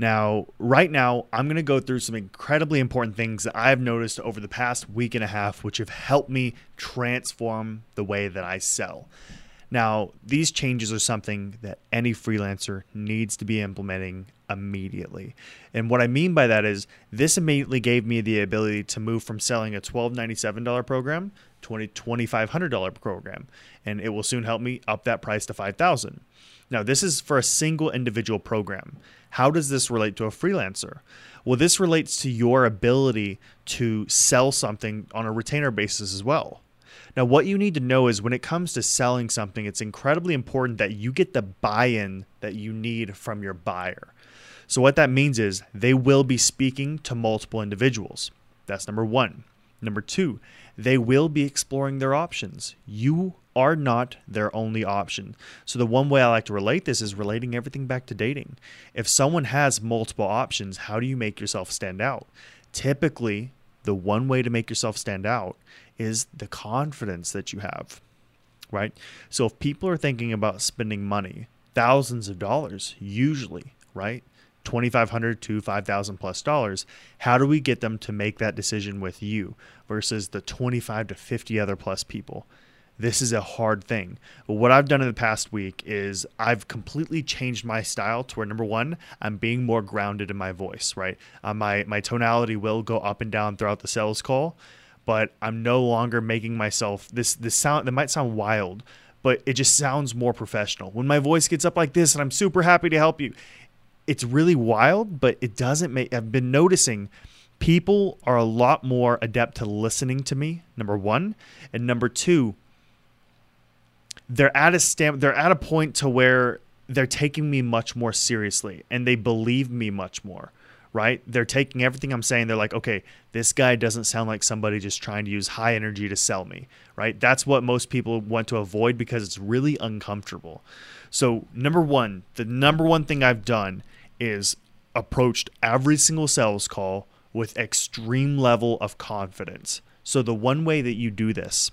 Now, right now, I'm going to go through some incredibly important things that I've noticed over the past week and a half, which have helped me transform the way that I sell. Now, these changes are something that any freelancer needs to be implementing immediately. And what I mean by that is this immediately gave me the ability to move from selling a $1297 program to a $2500 program, and it will soon help me up that price to 5000. Now, this is for a single individual program. How does this relate to a freelancer? Well, this relates to your ability to sell something on a retainer basis as well. Now, what you need to know is when it comes to selling something, it's incredibly important that you get the buy in that you need from your buyer. So, what that means is they will be speaking to multiple individuals. That's number one. Number two, they will be exploring their options. You are not their only option. So, the one way I like to relate this is relating everything back to dating. If someone has multiple options, how do you make yourself stand out? Typically, the one way to make yourself stand out is the confidence that you have, right? So if people are thinking about spending money, thousands of dollars usually, right? 2500 to 5000 plus dollars how do we get them to make that decision with you versus the 25 to 50 other plus people this is a hard thing. But what I've done in the past week is I've completely changed my style to where number one, I'm being more grounded in my voice, right? Uh, my my tonality will go up and down throughout the sales call, but I'm no longer making myself this this sound that might sound wild, but it just sounds more professional. When my voice gets up like this and I'm super happy to help you, it's really wild, but it doesn't make I've been noticing people are a lot more adept to listening to me, number 1, and number 2, they're at a stamp they're at a point to where they're taking me much more seriously and they believe me much more right? They're taking everything i'm saying they're like okay this guy doesn't sound like somebody just trying to use high energy to sell me right? That's what most people want to avoid because it's really uncomfortable. So number one the number one thing i've done is approached every single sales call with extreme level of confidence. So the one way that you do this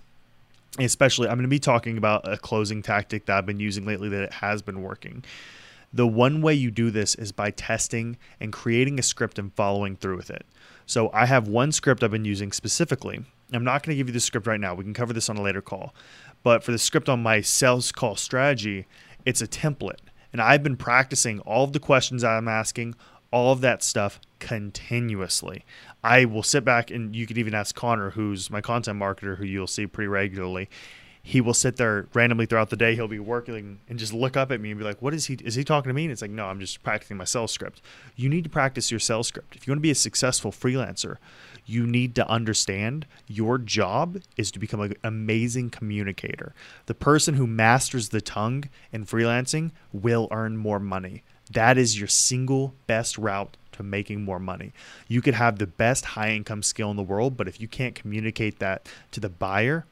especially I'm going to be talking about a closing tactic that I've been using lately that it has been working. The one way you do this is by testing and creating a script and following through with it. So I have one script I've been using specifically. I'm not going to give you the script right now. We can cover this on a later call. But for the script on my sales call strategy, it's a template. And I've been practicing all of the questions I'm asking, all of that stuff continuously. I will sit back and you could even ask Connor, who's my content marketer, who you'll see pretty regularly. He will sit there randomly throughout the day. He'll be working and just look up at me and be like, "What is he? Is he talking to me?" And it's like, "No, I'm just practicing my sales script." You need to practice your sales script if you want to be a successful freelancer. You need to understand your job is to become an amazing communicator. The person who masters the tongue in freelancing will earn more money. That is your single best route to making more money. You could have the best high income skill in the world, but if you can't communicate that to the buyer,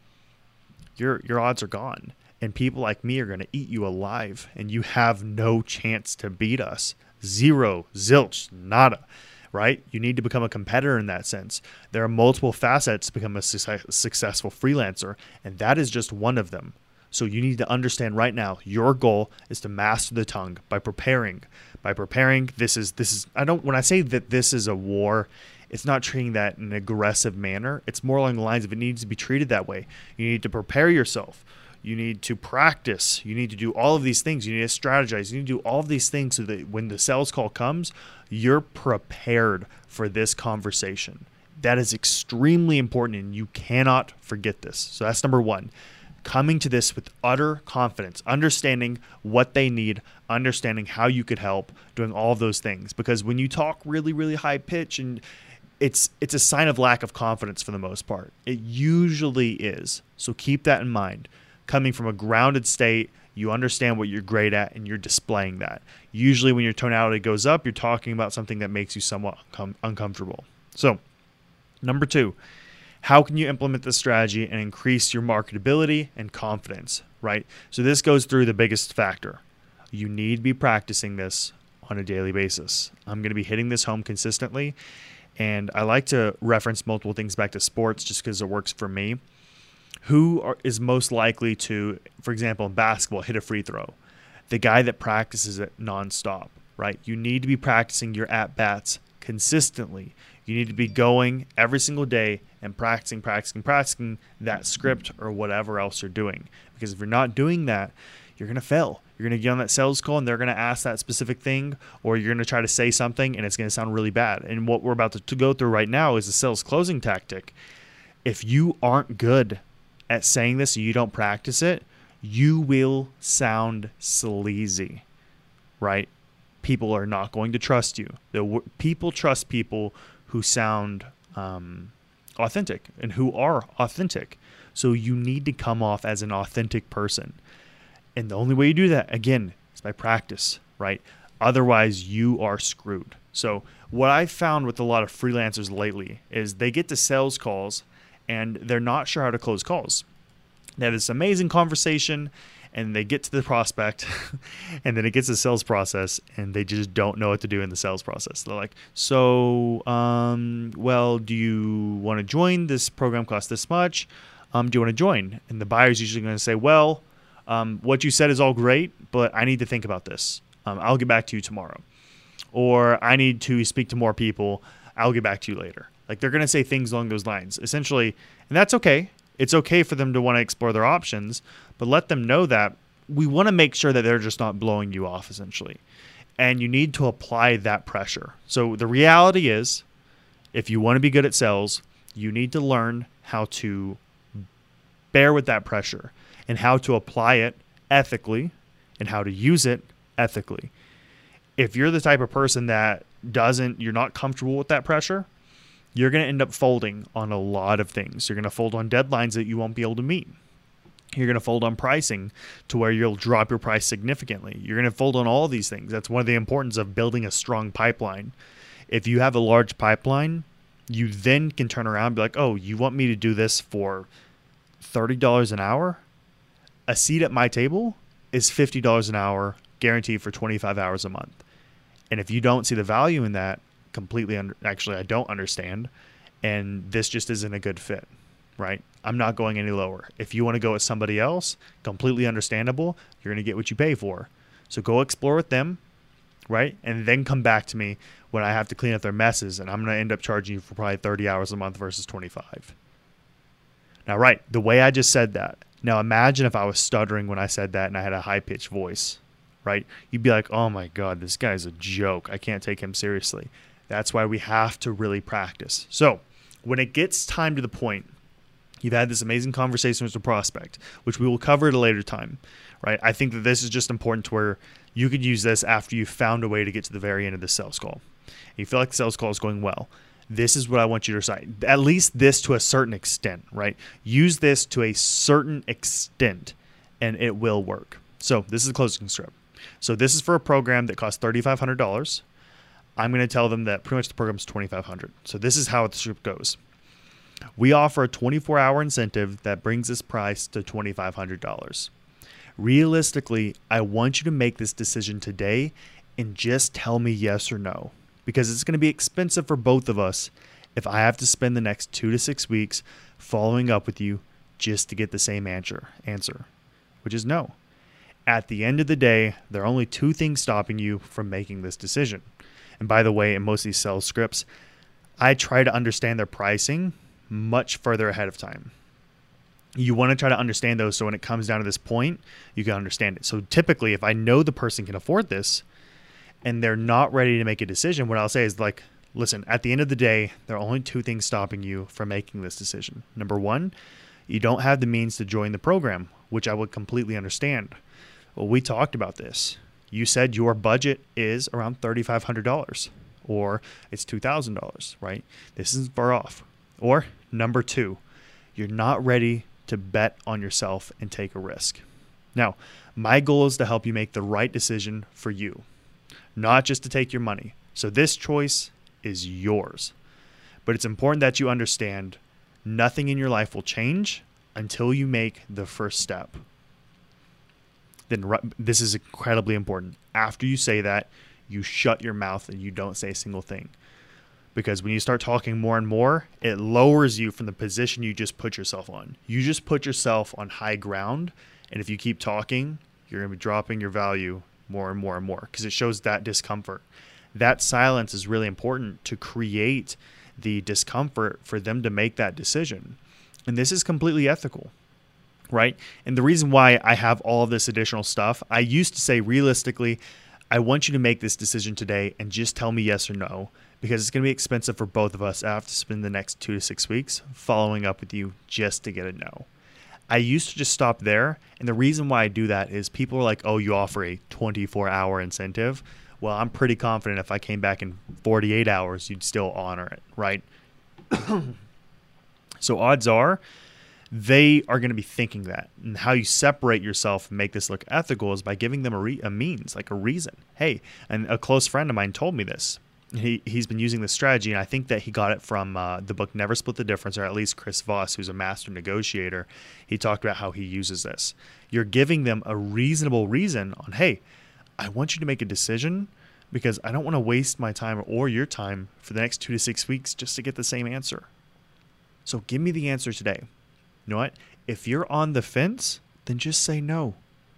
your your odds are gone. And people like me are going to eat you alive, and you have no chance to beat us. Zero, zilch, nada. Right? You need to become a competitor in that sense. There are multiple facets to become a successful freelancer, and that is just one of them. So you need to understand right now your goal is to master the tongue by preparing. By preparing, this is this is I don't when I say that this is a war, it's not treating that in an aggressive manner. It's more along the lines of it needs to be treated that way. You need to prepare yourself. You need to practice. You need to do all of these things. You need to strategize. You need to do all of these things so that when the sales call comes, you're prepared for this conversation. That is extremely important and you cannot forget this. So that's number one coming to this with utter confidence, understanding what they need, understanding how you could help, doing all of those things. Because when you talk really, really high pitch and it's it's a sign of lack of confidence for the most part. It usually is. So keep that in mind. Coming from a grounded state, you understand what you're great at and you're displaying that. Usually when your tonality goes up, you're talking about something that makes you somewhat uncom- uncomfortable. So, number 2, how can you implement this strategy and increase your marketability and confidence, right? So this goes through the biggest factor. You need to be practicing this on a daily basis. I'm going to be hitting this home consistently. And I like to reference multiple things back to sports just because it works for me. Who are, is most likely to, for example, in basketball, hit a free throw? The guy that practices it nonstop, right? You need to be practicing your at bats consistently. You need to be going every single day and practicing, practicing, practicing that script or whatever else you're doing. Because if you're not doing that, you're going to fail. You're going to get on that sales call and they're going to ask that specific thing, or you're going to try to say something and it's going to sound really bad. And what we're about to, to go through right now is a sales closing tactic. If you aren't good at saying this, and you don't practice it, you will sound sleazy, right? People are not going to trust you. The people trust people who sound um, authentic and who are authentic. So you need to come off as an authentic person. And the only way you do that, again, is by practice, right? Otherwise, you are screwed. So, what I've found with a lot of freelancers lately is they get to sales calls and they're not sure how to close calls. They have this amazing conversation and they get to the prospect and then it gets the sales process and they just don't know what to do in the sales process. They're like, so, um, well, do you want to join? This program costs this much. Um, do you want to join? And the buyer's usually going to say, well, um, what you said is all great, but I need to think about this. Um, I'll get back to you tomorrow. Or I need to speak to more people. I'll get back to you later. Like they're going to say things along those lines, essentially, and that's okay. It's okay for them to want to explore their options, but let them know that we want to make sure that they're just not blowing you off, essentially. And you need to apply that pressure. So the reality is, if you want to be good at sales, you need to learn how to bear with that pressure and how to apply it ethically and how to use it ethically. If you're the type of person that doesn't, you're not comfortable with that pressure, you're going to end up folding on a lot of things. You're going to fold on deadlines that you won't be able to meet. You're going to fold on pricing to where you'll drop your price significantly. You're going to fold on all these things. That's one of the importance of building a strong pipeline. If you have a large pipeline, you then can turn around and be like, oh, you want me to do this for $30 an hour? a seat at my table is $50 an hour guaranteed for 25 hours a month. And if you don't see the value in that, completely actually I don't understand and this just isn't a good fit, right? I'm not going any lower. If you want to go with somebody else, completely understandable, you're going to get what you pay for. So go explore with them, right? And then come back to me when I have to clean up their messes and I'm going to end up charging you for probably 30 hours a month versus 25. Now, right, the way I just said that, now imagine if I was stuttering when I said that and I had a high pitched voice, right? You'd be like, oh my God, this guy's a joke. I can't take him seriously. That's why we have to really practice. So when it gets time to the point, you've had this amazing conversation with the prospect, which we will cover at a later time, right? I think that this is just important to where you could use this after you've found a way to get to the very end of the sales call. You feel like the sales call is going well this is what I want you to decide. At least this to a certain extent, right? Use this to a certain extent and it will work. So this is a closing script. So this is for a program that costs $3,500. I'm going to tell them that pretty much the program is 2500 So this is how the script goes. We offer a 24 hour incentive that brings this price to $2,500. Realistically, I want you to make this decision today and just tell me yes or no because it's going to be expensive for both of us if I have to spend the next two to six weeks following up with you just to get the same answer, answer, which is no. At the end of the day, there are only two things stopping you from making this decision. And by the way, in most of these sales scripts, I try to understand their pricing much further ahead of time. You want to try to understand those so when it comes down to this point, you can understand it. So typically, if I know the person can afford this, and they're not ready to make a decision, what I'll say is like, listen, at the end of the day, there are only two things stopping you from making this decision. Number one, you don't have the means to join the program, which I would completely understand. Well, we talked about this. You said your budget is around $3,500 or it's $2,000, right? This isn't far off. Or number two, you're not ready to bet on yourself and take a risk. Now, my goal is to help you make the right decision for you not just to take your money. So this choice is yours. But it's important that you understand nothing in your life will change until you make the first step. Then this is incredibly important. After you say that, you shut your mouth and you don't say a single thing. Because when you start talking more and more, it lowers you from the position you just put yourself on. You just put yourself on high ground, and if you keep talking, you're going to be dropping your value more and more and more because it shows that discomfort. That silence is really important to create the discomfort for them to make that decision. And this is completely ethical, right? And the reason why I have all of this additional stuff, I used to say realistically, I want you to make this decision today and just tell me yes or no because it's going to be expensive for both of us. I have to spend the next two to six weeks following up with you just to get a no. I used to just stop there. And the reason why I do that is people are like, oh, you offer a 24 hour incentive. Well, I'm pretty confident if I came back in 48 hours, you'd still honor it, right? so odds are they are going to be thinking that. And how you separate yourself and make this look ethical is by giving them a, re- a means, like a reason. Hey, and a close friend of mine told me this he he's been using this strategy, and I think that he got it from uh, the book Never Split the Difference, or at least Chris Voss, who's a master negotiator. He talked about how he uses this. You're giving them a reasonable reason on, hey, I want you to make a decision because I don't want to waste my time or your time for the next two to six weeks just to get the same answer. So give me the answer today. You know what? If you're on the fence, then just say no.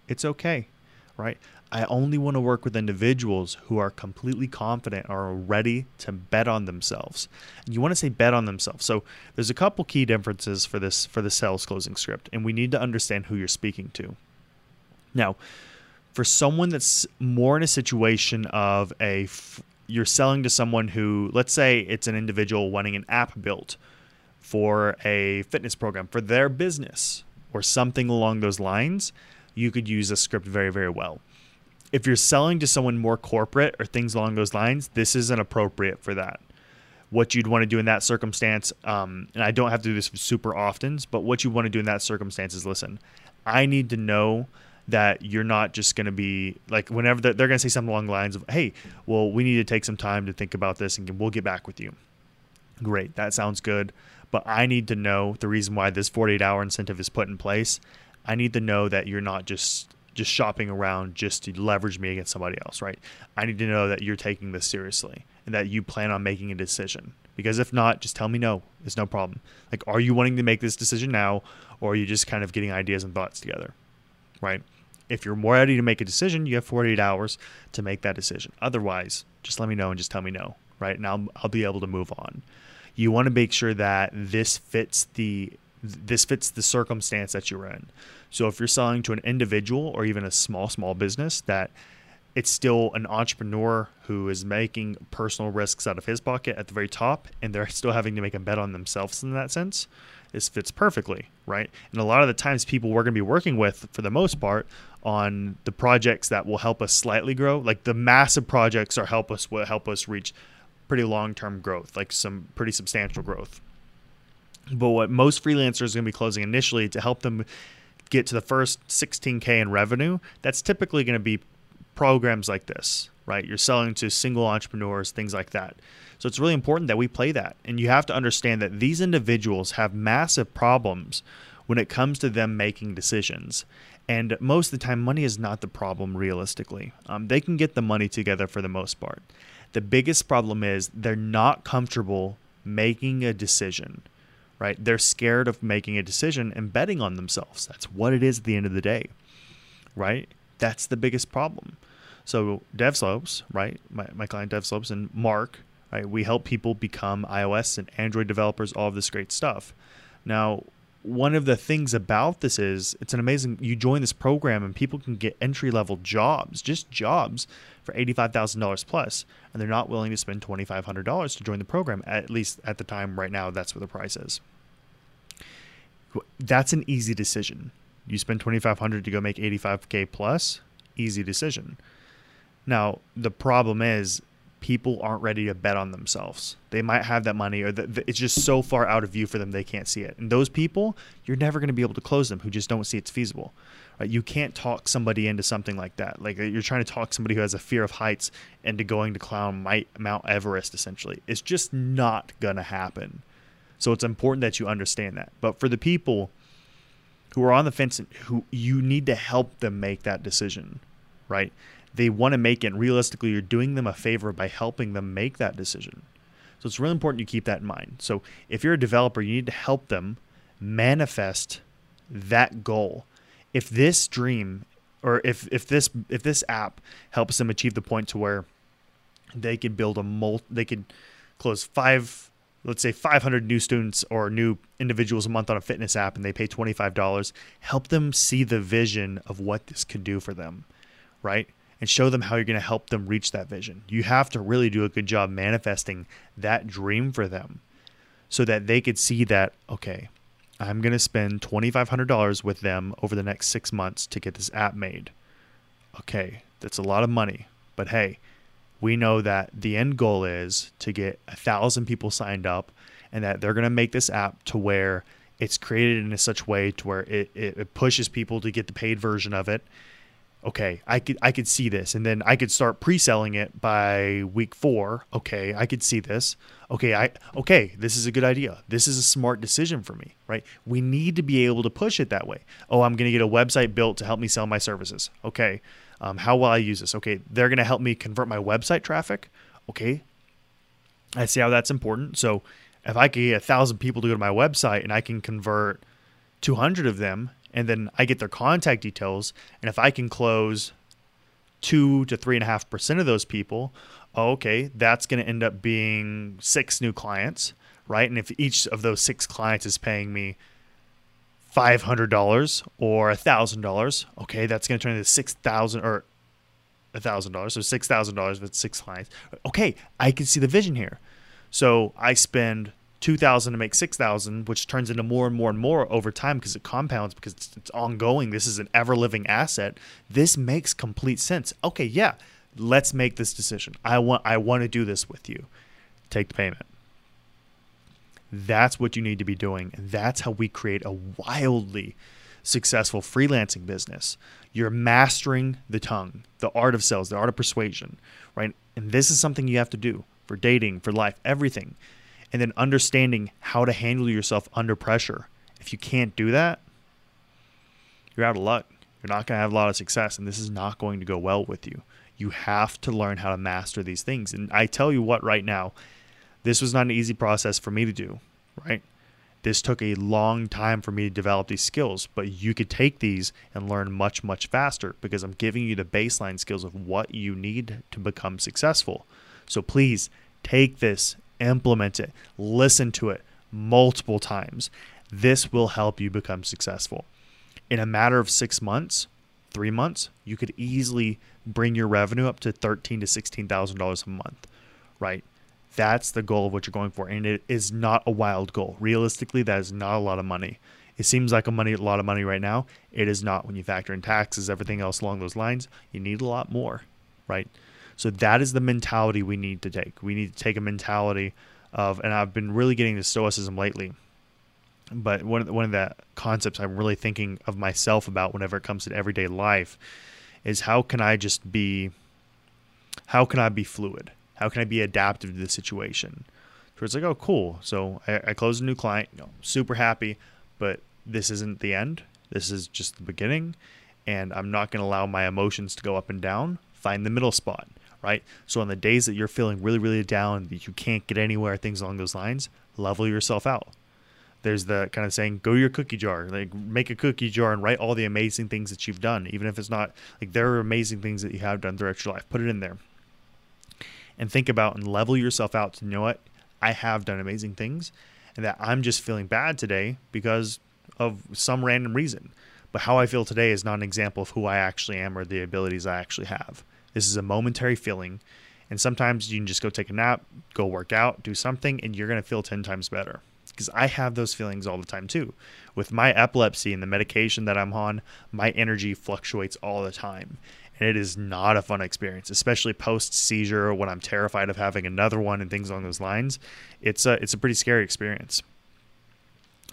It's okay, right? I only want to work with individuals who are completely confident are ready to bet on themselves. And you want to say bet on themselves. So there's a couple key differences for this for the sales closing script, and we need to understand who you're speaking to. Now, for someone that's more in a situation of a you're selling to someone who let's say it's an individual wanting an app built for a fitness program for their business or something along those lines, you could use a script very very well if you're selling to someone more corporate or things along those lines, this isn't appropriate for that. What you'd want to do in that circumstance, um, and I don't have to do this super often, but what you want to do in that circumstance is listen, I need to know that you're not just going to be like whenever they're, they're going to say something along the lines of, hey, well, we need to take some time to think about this and we'll get back with you. Great, that sounds good. But I need to know the reason why this 48 hour incentive is put in place. I need to know that you're not just just shopping around just to leverage me against somebody else, right? I need to know that you're taking this seriously and that you plan on making a decision. Because if not, just tell me no. It's no problem. Like, are you wanting to make this decision now, or are you just kind of getting ideas and thoughts together, right? If you're more ready to make a decision, you have 48 hours to make that decision. Otherwise, just let me know and just tell me no, right? And I'll, I'll be able to move on. You want to make sure that this fits the this fits the circumstance that you're in. So if you're selling to an individual or even a small, small business, that it's still an entrepreneur who is making personal risks out of his pocket at the very top, and they're still having to make a bet on themselves in that sense. This fits perfectly, right? And a lot of the times, people we're going to be working with, for the most part, on the projects that will help us slightly grow, like the massive projects, are help us will help us reach pretty long term growth, like some pretty substantial growth. But what most freelancers are going to be closing initially to help them get to the first 16K in revenue, that's typically going to be programs like this, right? You're selling to single entrepreneurs, things like that. So it's really important that we play that. And you have to understand that these individuals have massive problems when it comes to them making decisions. And most of the time, money is not the problem realistically. Um, they can get the money together for the most part. The biggest problem is they're not comfortable making a decision right? They're scared of making a decision and betting on themselves. That's what it is at the end of the day, right? That's the biggest problem. So DevSlopes, right? My, my client DevSlopes and Mark, right? We help people become iOS and Android developers, all of this great stuff. Now, one of the things about this is it's an amazing you join this program and people can get entry level jobs just jobs for $85000 plus and they're not willing to spend $2500 to join the program at least at the time right now that's what the price is. That's an easy decision. You spend 2500 to go make 85k plus easy decision. Now the problem is people aren't ready to bet on themselves. They might have that money, or it's just so far out of view for them they can't see it. And those people, you're never going to be able to close them who just don't see it's feasible. Right? You can't talk somebody into something like that. Like uh, you're trying to talk somebody who has a fear of heights into going to climb Mount Everest. Essentially, it's just not going to happen. So it's important that you understand that. But for the people who are on the fence, who you need to help them make that decision, right? They want to make it. And realistically, you're doing them a favor by helping them make that decision. So it's really important you keep that in mind. So if you're a developer, you need to help them manifest that goal. If this dream or if if this if this app helps them achieve the point to where they could build a mul they could close five let's say 500 new students or new individuals a month on a fitness app and they pay $25 help them see the vision of what this could do for them right and show them how you're going to help them reach that vision. You have to really do a good job manifesting that dream for them so that they could see that okay i'm going to spend $2500 with them over the next six months to get this app made. Okay that's a lot of money but hey we know that the end goal is to get a thousand people signed up and that they're going to make this app to where it's created in a such way to where it, it, pushes people to get the paid version of it okay i could i could see this. And then i could start pre-selling it by week four. Okay i could see this. Okay i okay this is a good idea. This is a smart decision for me right? We need to be able to push it that way. Oh i'm going to get a website built to help me sell my services. Okay um, how will I use this? Okay, they're going to help me convert my website traffic. Okay, I see how that's important. So if I could get a thousand people to go to my website and I can convert 200 of them, and then I get their contact details, and if I can close two to three and a half percent of those people, oh, okay, that's going to end up being six new clients, right? And if each of those six clients is paying me $500 or a $1,000, okay, that's going to turn into 6000 or a $1,000. So $6,000 with six clients. Okay, I can see the vision here. So I spend 2000 to make 6000 which turns into more and more and more over time because it compounds because it's, it's ongoing this is an ever living asset this makes complete sense okay yeah let's make this decision i want i want to do this with you take the payment that's what you need to be doing. That's how we create a wildly successful freelancing business. You're mastering the tongue, the art of sales, the art of persuasion, right? And this is something you have to do for dating, for life, everything. And then understanding how to handle yourself under pressure. If you can't do that, you're out of luck. You're not going to have a lot of success, and this is not going to go well with you. You have to learn how to master these things. And I tell you what, right now, this was not an easy process for me to do, right? This took a long time for me to develop these skills, but you could take these and learn much, much faster because I'm giving you the baseline skills of what you need to become successful. So please take this, implement it, listen to it multiple times. This will help you become successful. In a matter of six months, three months, you could easily bring your revenue up to thirteen to sixteen thousand dollars a month, right? That's the goal of what you're going for. And it is not a wild goal. Realistically, that is not a lot of money. It seems like a money a lot of money right now. It is not when you factor in taxes, everything else along those lines. You need a lot more, right? So that is the mentality we need to take. We need to take a mentality of, and I've been really getting to stoicism lately. But one of the, one of the concepts I'm really thinking of myself about whenever it comes to everyday life is how can I just be, how can I be fluid? How can I be adaptive to the situation? So it's like, oh, cool. So I, I close a new client, you know, super happy, but this isn't the end. This is just the beginning. And I'm not going to allow my emotions to go up and down. Find the middle spot, right? So on the days that you're feeling really, really down, that you can't get anywhere, things along those lines, level yourself out. There's the kind of saying, go to your cookie jar, like make a cookie jar and write all the amazing things that you've done, even if it's not like there are amazing things that you have done throughout your life. Put it in there and think about and level yourself out to know what I have done amazing things and that I'm just feeling bad today because of some random reason. But how I feel today is not an example of who I actually am or the abilities I actually have. This is a momentary feeling. And sometimes you can just go take a nap, go work out, do something, and you're going to feel 10 times better. Because I have those feelings all the time too. With my epilepsy and the medication that I'm on, my energy fluctuates all the time and it is not a fun experience, especially post seizure when I'm terrified of having another one and things along those lines. It's a it's a pretty scary experience,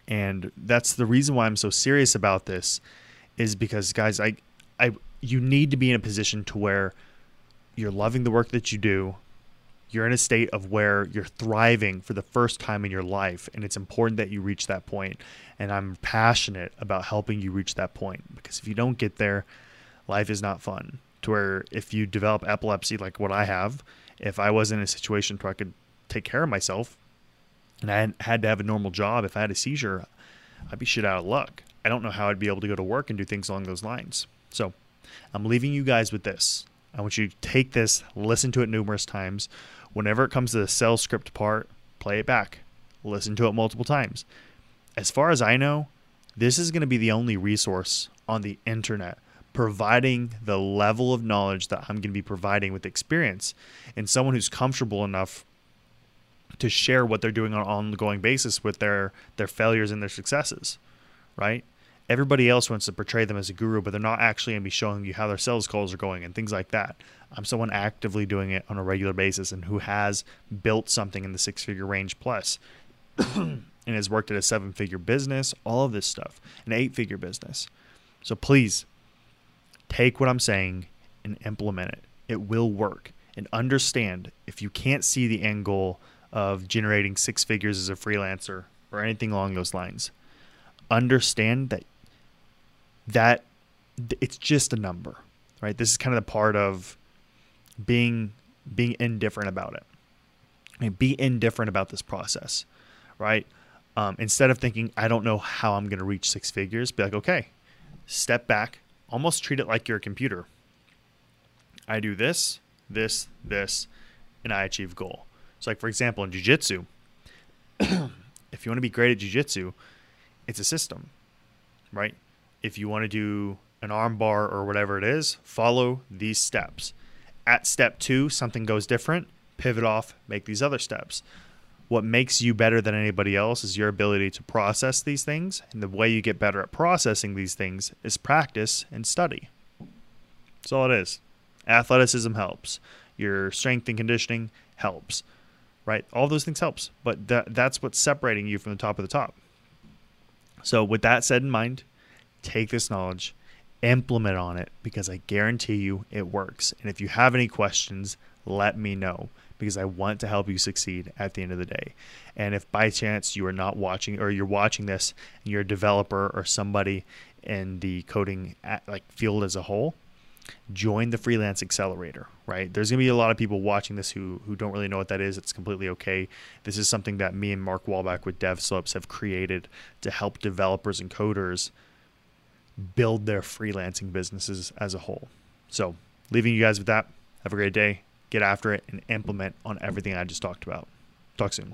and that's the reason why I'm so serious about this, is because guys, I I you need to be in a position to where you're loving the work that you do. You're in a state of where you're thriving for the first time in your life, and it's important that you reach that point. And I'm passionate about helping you reach that point because if you don't get there, life is not fun. To where if you develop epilepsy like what I have, if I was in a situation where I could take care of myself and I had to have a normal job, if I had a seizure, I'd be shit out of luck. I don't know how I'd be able to go to work and do things along those lines. So I'm leaving you guys with this. I want you to take this, listen to it numerous times. Whenever it comes to the sales script part, play it back, listen to it multiple times. As far as I know, this is going to be the only resource on the internet providing the level of knowledge that I'm going to be providing with experience and someone who's comfortable enough to share what they're doing on an ongoing basis with their their failures and their successes, right? Everybody else wants to portray them as a guru, but they're not actually going to be showing you how their sales calls are going and things like that. I'm someone actively doing it on a regular basis and who has built something in the six figure range plus and has worked at a seven figure business, all of this stuff, an eight figure business. So please take what I'm saying and implement it. It will work. And understand if you can't see the end goal of generating six figures as a freelancer or anything along those lines, understand that that it's just a number, right? This is kind of the part of being being indifferent about it. I mean, be indifferent about this process, right? Um, instead of thinking, I don't know how I'm going to reach six figures, be like, okay, step back, almost treat it like you're a computer. I do this, this, this, and I achieve goal. So, like for example, in jujitsu, if you want to be great at jujitsu, it's a system, right? If you want to do an arm bar or whatever it is, follow these steps. At step two, something goes different, pivot off, make these other steps. What makes you better than anybody else is your ability to process these things. And the way you get better at processing these things is practice and study. That's all it is. Athleticism helps. Your strength and conditioning helps. Right? All those things helps. But that, that's what's separating you from the top of the top. So with that said in mind, take this knowledge, implement on it because I guarantee you it works. And if you have any questions, let me know because I want to help you succeed at the end of the day. And if by chance you are not watching or you're watching this and you're a developer or somebody in the coding like field as a whole, join the freelance accelerator right there's going to be a lot of people watching this who who don't really know what that is it's completely okay this is something that me and mark Walbach with DevSlopes have created to help developers and coders build their freelancing businesses as a whole so leaving you guys with that have a great day get after it and implement on everything I just talked about. Talk soon.